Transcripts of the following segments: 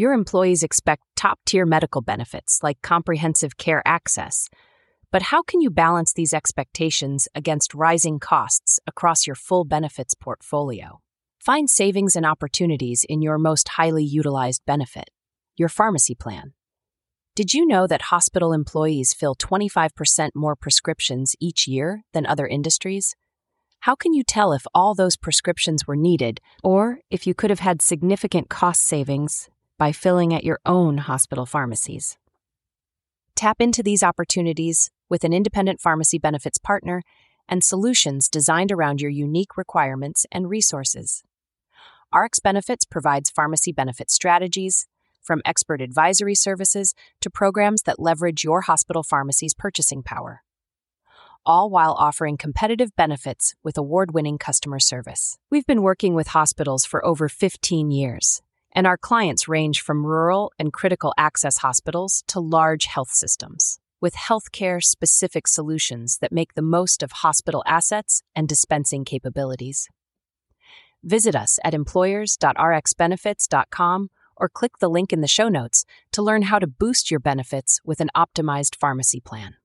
Your employees expect top tier medical benefits like comprehensive care access. But how can you balance these expectations against rising costs across your full benefits portfolio? Find savings and opportunities in your most highly utilized benefit, your pharmacy plan. Did you know that hospital employees fill 25% more prescriptions each year than other industries? How can you tell if all those prescriptions were needed or if you could have had significant cost savings by filling at your own hospital pharmacies? Tap into these opportunities with an independent pharmacy benefits partner and solutions designed around your unique requirements and resources. RX Benefits provides pharmacy benefit strategies, from expert advisory services to programs that leverage your hospital pharmacy's purchasing power all while offering competitive benefits with award winning customer service. We've been working with hospitals for over 15 years, and our clients range from rural and critical access hospitals to large health systems. With healthcare specific solutions that make the most of hospital assets and dispensing capabilities. Visit us at employers.rxbenefits.com or click the link in the show notes to learn how to boost your benefits with an optimized pharmacy plan.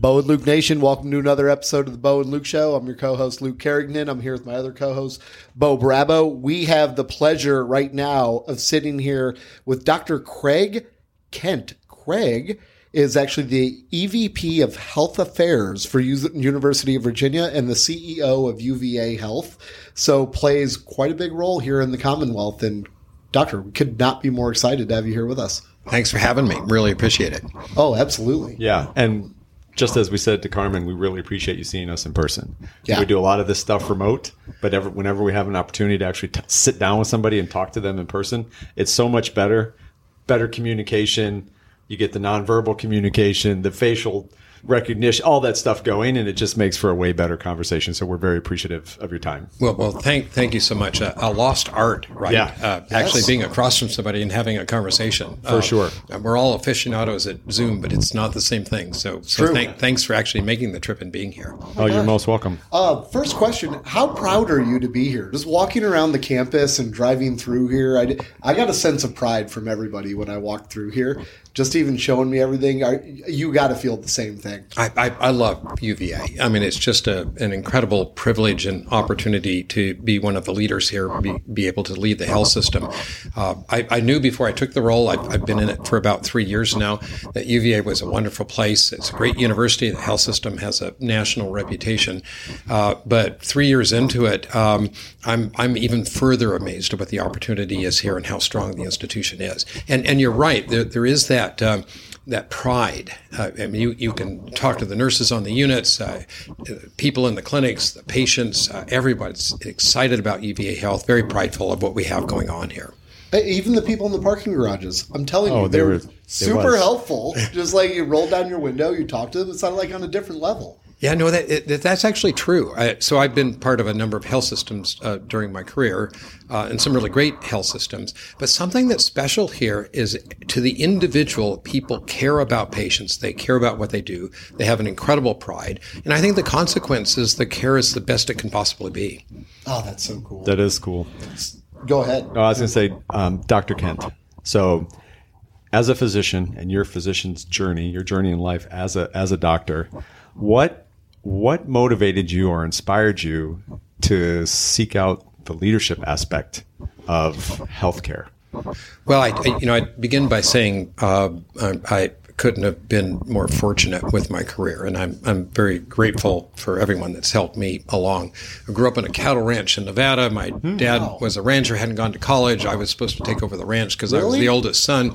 Bo and Luke Nation, welcome to another episode of the Bo and Luke Show. I'm your co-host Luke Carignan. I'm here with my other co-host Bo Brabo. We have the pleasure right now of sitting here with Dr. Craig Kent. Craig is actually the EVP of Health Affairs for U- University of Virginia and the CEO of UVA Health. So plays quite a big role here in the Commonwealth. And Doctor, we could not be more excited to have you here with us. Thanks for having me. Really appreciate it. Oh, absolutely. Yeah. And just as we said to Carmen, we really appreciate you seeing us in person. Yeah. We do a lot of this stuff remote, but ever, whenever we have an opportunity to actually t- sit down with somebody and talk to them in person, it's so much better. Better communication. You get the nonverbal communication, the facial recognition, all that stuff going, and it just makes for a way better conversation. So we're very appreciative of your time. Well, well, thank thank you so much. Uh, a lost art, right? Yeah. Uh, Yes. Actually, being across from somebody and having a conversation For sure. uh, We're all aficionados at Zoom, but it's not the same thing. So, so True. thank, thanks for actually making the trip and being here. Oh, you're most welcome. Uh, first question: How proud are you to be here? Just walking around the campus and driving through here, I I got a sense of pride from everybody when I walked through here. Just even showing me everything, I, you got to feel the same thing. I, I, I love UVA. I mean, it's just a, an incredible privilege and opportunity to be one of the leaders here, be, be able to lead the health system. Uh, I, I knew before I took the role, I've, I've been in it for about three years now, that UVA was a wonderful place. It's a great university. The health system has a national reputation. Uh, but three years into it, um, I'm, I'm even further amazed at what the opportunity is here and how strong the institution is. And, and you're right, there, there is that. Um, that pride. Uh, I mean, you, you can talk to the nurses on the units, uh, people in the clinics, the patients, uh, everybody's excited about UVA Health, very prideful of what we have going on here. Even the people in the parking garages, I'm telling Oh, you, they they're were- super helpful. Just like you roll down your window, you talk to them, it sounded like on a different level. Yeah, no, that, that- that's actually true. I, so I've been part of a number of health systems uh, during my career, uh, and some really great health systems. But something that's special here is to the individual, people care about patients. They care about what they do. They have an incredible pride, and I think the consequence is the care is the best it can possibly be. Oh, that's so cool. That is cool. Go ahead. Oh, I was going to say, um, Dr. Kent. So, as a physician and your physician's journey, your journey in life as a as a doctor, what what motivated you or inspired you to seek out the leadership aspect of healthcare? Well, I, I- you know, I begin by saying uh, I, I couldn't have been more fortunate with my career, and I'm I'm very grateful for everyone that's helped me along. I grew up in a cattle ranch in Nevada. My dad was a rancher, hadn't gone to college. I was supposed to take over the ranch because I was the oldest son,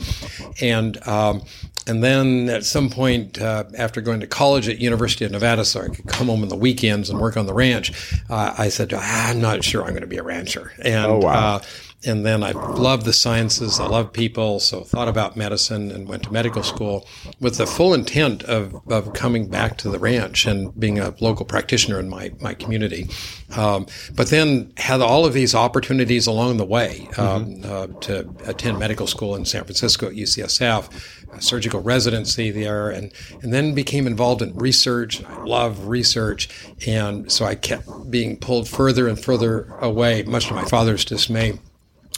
and. Um, and then at some point, uh, after going to college at University of Nevada, so I could come home on the weekends and work on the ranch, uh, I said, ah, "I'm not sure I'm going to be a rancher." And Oh, wow. And then I loved the sciences. I loved people, so thought about medicine and went to medical school with the full intent of, of coming back to the ranch and being a local practitioner in my, my community. Um, but then had all of these opportunities along the way um, mm-hmm. uh, to attend medical school in San Francisco at UCSF, surgical residency there, and, and then became involved in research. I love research. And so I kept being pulled further and further away, much to my father's dismay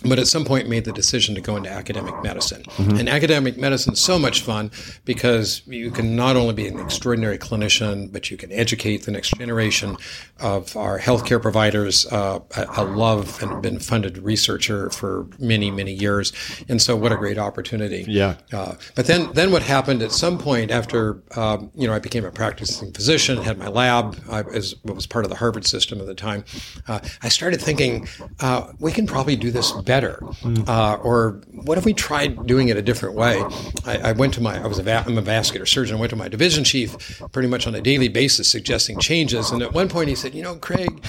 but at some point made the decision to go into academic medicine. Mm-hmm. And academic medicine is so much fun because you can not only be an extraordinary clinician, but you can educate the next generation of our healthcare providers. Uh, I, I, love and been funded researcher for many, many years. And so what a great opportunity. Yeah. Uh, but then, then what happened at some point after, um, you know, I became a practicing physician, had my lab, I was, was part of the Harvard system at the time. Uh, I started thinking, uh, we can probably do this better? Mm. Uh, or what if we tried doing it a different way? I, I went to my, I was a, va- I'm a vascular surgeon. I went to my division chief pretty much on a daily basis suggesting changes. And at one point he said, you know, Craig,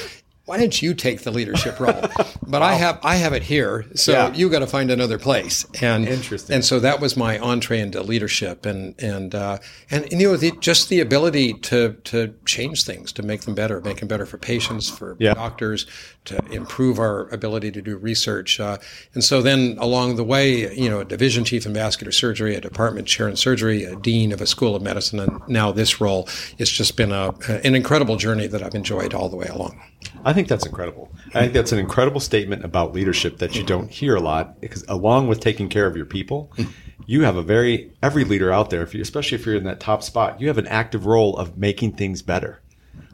why don't you take the leadership role? But wow. I have I have it here, so yeah. you got to find another place. And interesting. And so that was my entree into leadership, and and uh, and, and, you know the, just the ability to to change things, to make them better, make them better for patients, for yeah. doctors, to improve our ability to do research. Uh, and so then along the way, you know, a division chief in vascular surgery, a department chair in surgery, a dean of a school of medicine, and now this role. It's just been a an incredible journey that I've enjoyed all the way along. I think that's incredible. I think that's an incredible statement about leadership that you don't hear a lot because along with taking care of your people, you have a very every leader out there, if you, especially if you're in that top spot, you have an active role of making things better.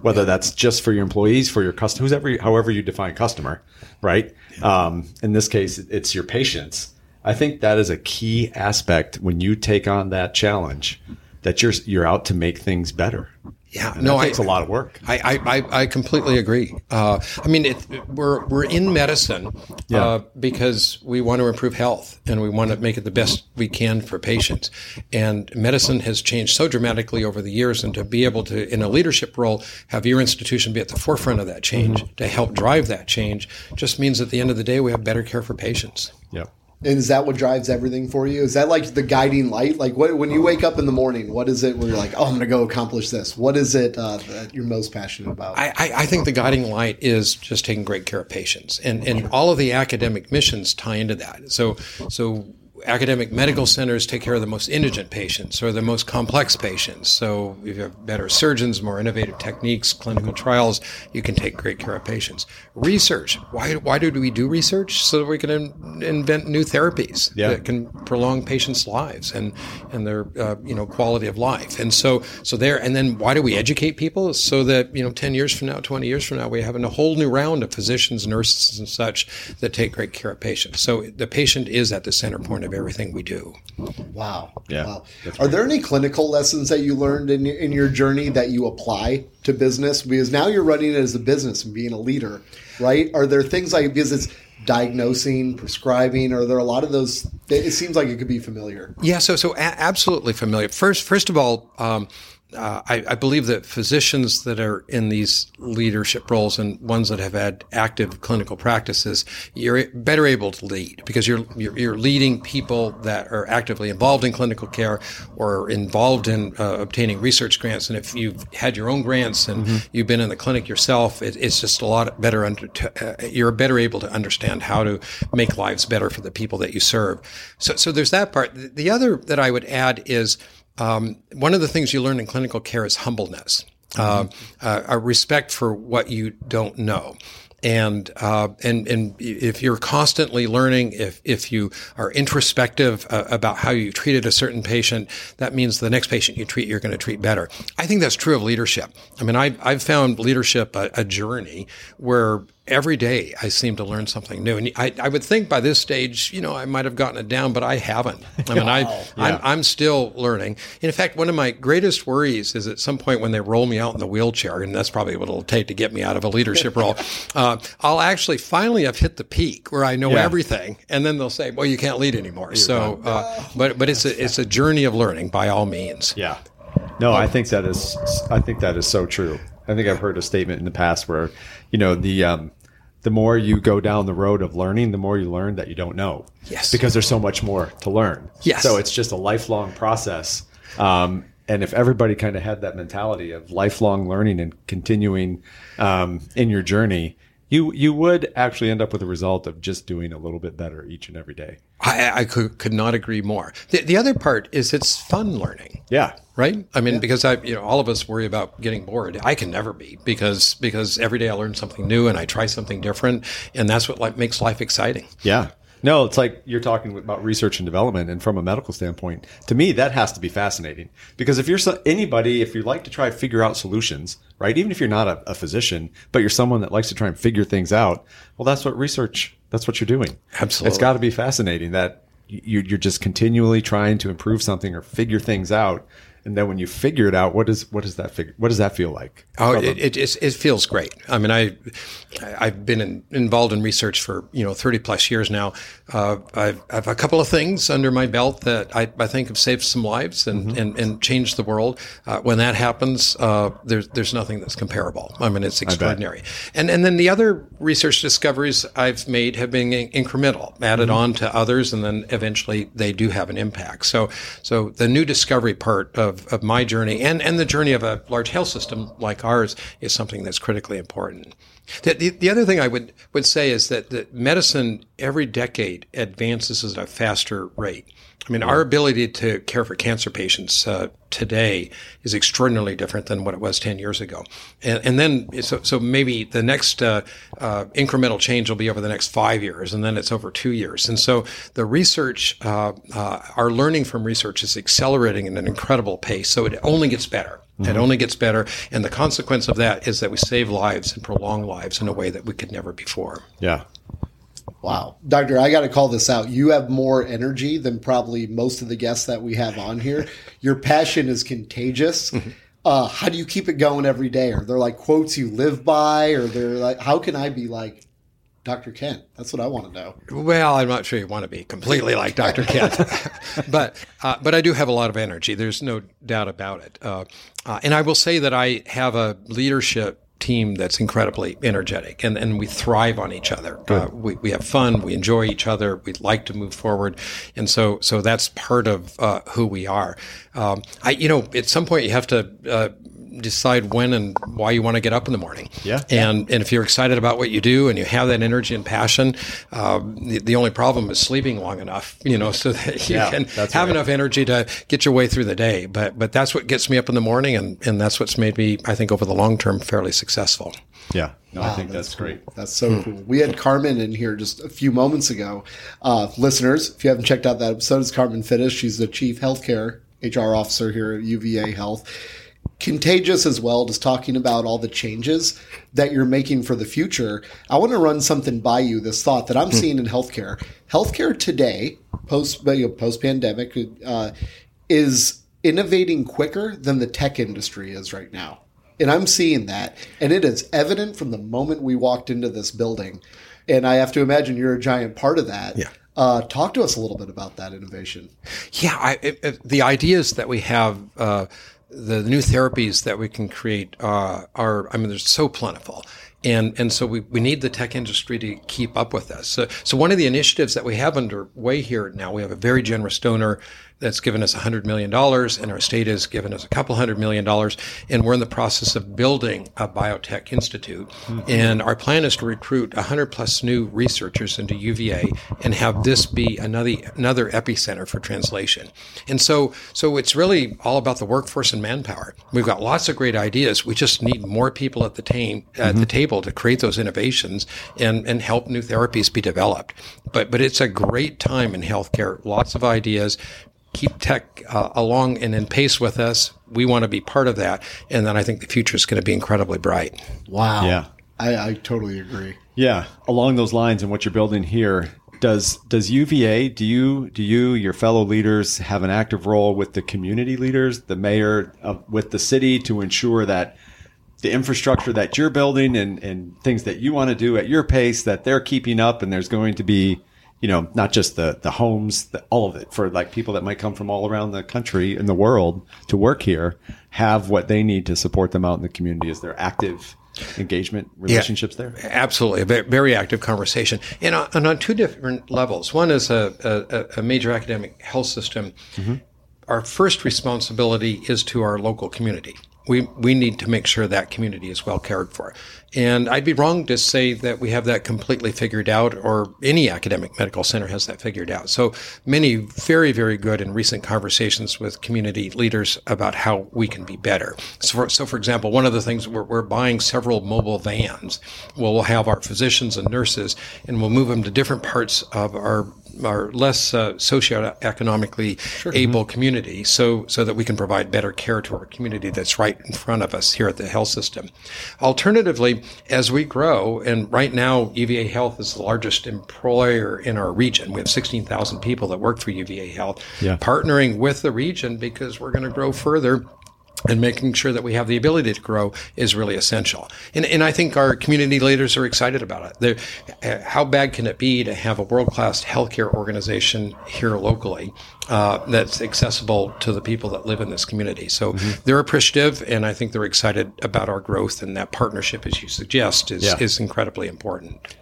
Whether that's just for your employees, for your customers, whoever, however you define customer, right? Um, in this case, it's your patients. I think that is a key aspect when you take on that challenge that you're you're out to make things better. Yeah, and no, it takes I, a lot of work. I I, I completely agree. Uh, I mean, it, we're we're in medicine yeah. uh, because we want to improve health and we want to make it the best we can for patients. And medicine has changed so dramatically over the years, and to be able to, in a leadership role, have your institution be at the forefront of that change mm-hmm. to help drive that change, just means at the end of the day we have better care for patients. Yeah. And is that what drives everything for you? Is that like the guiding light? Like what, when you wake up in the morning, what is it where you're like, oh, I'm going to go accomplish this? What is it uh, that you're most passionate about? I, I, think the guiding light is just taking great care of patients, and and all of the academic missions tie into that. So so academic medical centers take care of the most indigent patients or the most complex patients. So if you have better surgeons, more innovative techniques, clinical trials, you can take great care of patients. Research. Why, why do we do research? So that we can in, invent new therapies yeah. that can prolong patients' lives and, and their, uh, you know, quality of life. And so, so there, and then why do we educate people? So that, you know, 10 years from now, 20 years from now, we have a whole new round of physicians, nurses, and such that take great care of patients. So the patient is at the center point of of everything we do. Wow. Yeah. Wow. Are there any clinical lessons that you learned in, in your journey that you apply to business? Because now you're running it as a business and being a leader, right? Are there things like, because it's diagnosing, prescribing? Are there a lot of those? It seems like it could be familiar. Yeah, so so a- absolutely familiar. First, first of all, um, uh, I, I, believe that physicians that are in these leadership roles and ones that have had active clinical practices, you're better able to lead because you're, you're, you're leading people that are actively involved in clinical care or involved in uh, obtaining research grants. And if you've had your own grants and mm-hmm. you've been in the clinic yourself, it, it's just a lot better. Under, uh, you're better able to understand how to make lives better for the people that you serve. So, so there's that part. The other that I would add is um, one of the things you learn in clinical care is humbleness, mm-hmm. uh, a respect for what you don't know. And, uh, and, and if you're constantly learning, if, if you are introspective uh, about how you treated a certain patient, that means the next patient you treat, you're going to treat better. I think that's true of leadership. I mean, I, I've found leadership a, a journey where every day I seem to learn something new. And I, I would think by this stage, you know, I might have gotten it down, but I haven't. I mean, I, yeah. I'm, I'm, still learning. in fact, one of my greatest worries is at some point when they roll me out in the wheelchair, and that's probably what it'll take to get me out of a leadership role, uh, I'll actually finally have hit the peak where I know yeah. everything. And then they'll say, well, you can't lead anymore. You're so, uh, but, but it's a, it's a journey of learning by all means. Yeah. No, I think that is, I think that is so true. I think I've heard a statement in the past where, you know, the um, the more you go down the road of learning, the more you learn that you don't know. Yes. Because there's so much more to learn. Yes. So it's just a lifelong process. Um, and if everybody kind of had that mentality of lifelong learning and continuing um, in your journey, you you would actually end up with a result of just doing a little bit better each and every day. I, I could, could not agree more. The, the other part is it's fun learning. Yeah. Right. I mean, because I, you know, all of us worry about getting bored. I can never be because because every day I learn something new and I try something different, and that's what like makes life exciting. Yeah. No, it's like you're talking about research and development, and from a medical standpoint, to me that has to be fascinating because if you're so, anybody, if you like to try to figure out solutions, right? Even if you're not a, a physician, but you're someone that likes to try and figure things out, well, that's what research. That's what you're doing. Absolutely. it's got to be fascinating that you, you're just continually trying to improve something or figure things out. And then when you figure it out, what does what does that figure? What does that feel like? Oh, it, it, it feels great. I mean, I, I've been in, involved in research for, you know, 30 plus years now. Uh, I've, I have a couple of things under my belt that I, I think have saved some lives and, and, and changed the world. Uh, when that happens, uh, there's, there's nothing that's comparable. I mean, it's extraordinary. And, and then the other research discoveries I've made have been incremental, added on to others, and then eventually they do have an impact. So, so the new discovery part of, of my journey and, and the journey of a large health system like ours is something that's critically important. The, the, the other thing I would, would say is that, that medicine every decade advances at a faster rate. I mean, our ability to care for cancer patients uh, today is extraordinarily different than what it was 10 years ago. And, and then, so, so maybe the next uh, uh, incremental change will be over the next five years, and then it's over two years. And so the research, uh, uh, our learning from research is accelerating at an incredible pace. So it only gets better. It only gets better. And the consequence of that is that we save lives and prolong lives in a way that we could never before. yeah. Wow. Doctor, I got to call this out. You have more energy than probably most of the guests that we have on here. Your passion is contagious. Uh, how do you keep it going every day? Are there like quotes you live by? Or they're like, how can I be like Dr. Kent? That's what I want to know. Well, I'm not sure you want to be completely like Dr. Kent, but uh, but I do have a lot of energy. There's no doubt about it. Uh, uh, and I will say that I have a leadership team that's incredibly energetic, and, and we thrive on each other. Uh, we we have fun, we enjoy each other, we like to move forward, and so so that's part of uh, who we are. Um, I you know at some point you have to. Uh, decide when and why you want to get up in the morning. Yeah. And and if you're excited about what you do and you have that energy and passion, um, the, the only problem is sleeping long enough, you know, so that you Yeah, can have right. enough energy to get your way through the day. But but that's what gets me up in the morning, and and that's what's made me, I think, over the long term, fairly successful. Yeah. No, I think that's, great. That's so cool. We had Carmen in here just a few moments ago. Uh, listeners, if you haven't checked out that episode, it's Carmen Fittis. She's the chief healthcare HR officer here at UVA Health. Contagious as well, just talking about all the changes that you're making for the future. I want to run something by you. This thought that I'm seeing in healthcare. Healthcare today, post post pandemic, uh, is innovating quicker than the tech industry is right now. And I'm seeing that. And it is evident from the moment we walked into this building. And I have to imagine you're a giant part of that. Yeah. Uh, talk to us a little bit about that innovation. Yeah, I, it, it- the ideas that we have, uh, the, new therapies that we can create uh, are, I mean, they're so plentiful. And, and so we, we need the tech industry to keep up with us. So, so one of the initiatives that we have underway here now, we have a very generous donor that's given us $100 million, and our state has given us a couple hundred million dollars. And we're in the process of building a biotech institute. Mm-hmm. And our plan is to recruit 100 plus new researchers into UVA and have this be another, another epicenter for translation. And so, so it's really all about the workforce and manpower. We've got lots of great ideas. We just need more people at the, ta- at the mm-hmm. table to create those innovations and, and help new therapies be developed. But, but it's a great time in healthcare. Lots of ideas keep tech uh, along and in pace with us. We want to be part of that. And then I think the future is going to be incredibly bright. Wow. Yeah. I, I totally agree. Yeah, along those lines and what you're building here, does does UVA do you do you your fellow leaders have an active role with the community leaders, the mayor of, with the city to ensure that the infrastructure that you're building and and things that you want to do at your pace that they're keeping up and there's going to be you know not just the the homes the, all of it for like people that might come from all around the country and the world to work here have what they need to support them out in the community as they're active engagement relationships yeah, there? Absolutely, a very active conversation, and on, and on two different levels. One is a, a, a major academic health system. Mm-hmm. Our first responsibility is to our local community we we need to make sure that community is well cared for. And I'd be wrong to say that we have that completely figured out or any academic medical center has that figured out. So many very, very good and recent conversations with community leaders about how we can be better. So for, so for example, one of the things we're, we're buying several mobile vans. Well, we'll have our physicians and nurses and we'll move them to different parts of our our less uh, socioeconomically sure. able mm-hmm. community so so that we can provide better care to our community that's right in front of us here at the health system. Alternatively, as we grow, and right now UVA Health is the largest employer in our region. We have 16,000 people that work for UVA Health, yeah. partnering with the region because we're going to grow further and making sure that we have the ability to grow is really essential. And, and I think our community leaders are excited about it. Uh, how bad can it be to have a world class healthcare organization here locally uh, that's accessible to the people that live in this community? So mm-hmm. they're appreciative, and I think they're excited about our growth. And that partnership, as you suggest, is, yeah. is incredibly important.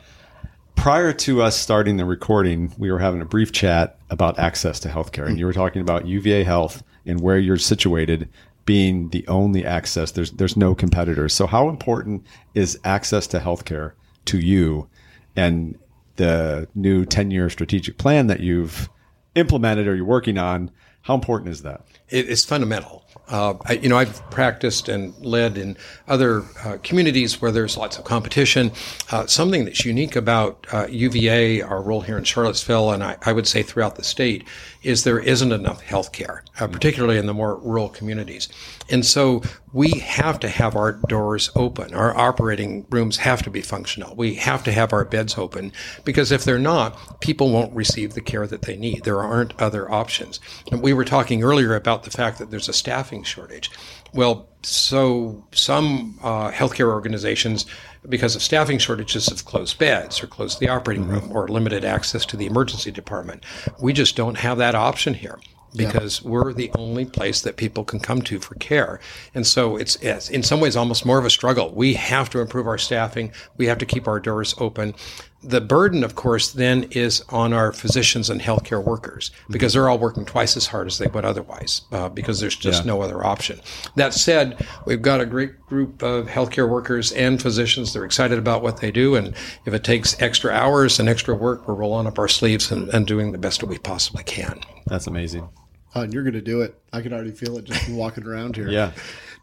Prior to us starting the recording, we were having a brief chat about access to healthcare, and you were talking about UVA Health and where you're situated being the only access. There's there's no competitors. So how important is access to healthcare to you and the new 10 year strategic plan that you've implemented or you're working on? How important is that? It is fundamental. Uh, I, you know, I've practiced and led in other uh, communities where there's lots of competition. Uh, something that's unique about UVA, uh, our role here in Charlottesville, and I, I, would say throughout the state, is there isn't enough health care, uh, particularly in the more rural communities. And so we have to have our doors open. Our operating rooms have to be functional. We have to have our beds open because if they're not, people won't receive the care that they need. There aren't other options. And we were talking earlier about the fact that there's a staffing shortage. Well, so some uh, healthcare organizations, because of staffing shortages, have closed beds or closed the operating room or limited access to the emergency department. We just don't have that option here because yeah. we're the only place that people can come to for care. And so it's, it's, in some ways almost more of a struggle. We have to improve our staffing. We have to keep our doors open. The burden, of course, then is on our physicians and healthcare workers because they're all working twice as hard as they would otherwise uh, because there's just yeah. no other option. That said, we've got a great group of healthcare workers and physicians. They're excited about what they do. And if it takes extra hours and extra work, we're rolling up our sleeves and, and doing the best that we possibly can. That's amazing. Oh, and you're going to do it. I can already feel it just walking around here. Yeah.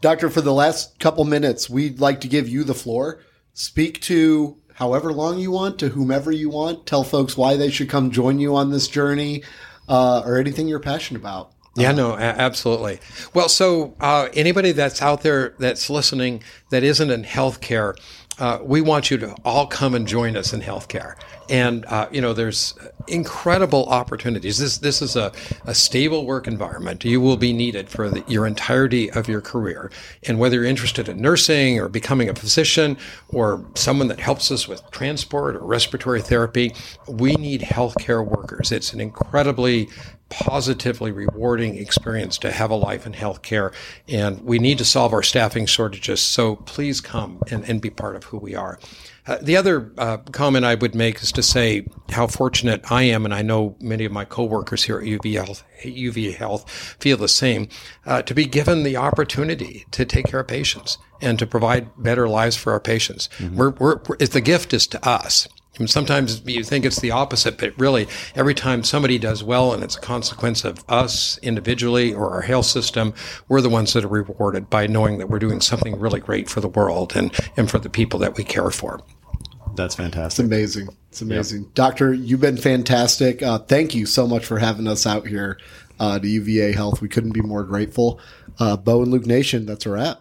Doctor, for the last couple minutes, we'd like to give you the floor. Speak to however long you want, to whomever you want. Tell folks why they should come join you on this journey uh, or anything you're passionate about. Yeah, no, absolutely. Well, so uh, anybody that's out there that's listening that isn't in healthcare, uh, we want you to all come and join us in healthcare. And uh, you know, there's incredible opportunities. This this is a, a stable work environment. You will be needed for the, your entirety of your career. And whether you're interested in nursing or becoming a physician or someone that helps us with transport or respiratory therapy, we need healthcare workers. It's an incredibly positively rewarding experience to have a life in healthcare. And we need to solve our staffing shortages. So please come and, and be part of who we are. Uh, the other uh, comment I would make is to say how fortunate I am, and I know many of my coworkers here at UV Health, UV Health feel the same, uh, to be given the opportunity to take care of patients and to provide better lives for our patients. Mm-hmm. We're, we're, we're, the gift is to us. And sometimes you think it's the opposite, but really, every time somebody does well and it's a consequence of us individually or our health system, we're the ones that are rewarded by knowing that we're doing something really great for the world and, and for the people that we care for. That's fantastic. It's amazing. It's amazing. Yep. Doctor, you've been fantastic. Uh, thank you so much for having us out here uh, to UVA Health. We couldn't be more grateful. Uh, Bo and Luke Nation, that's our app.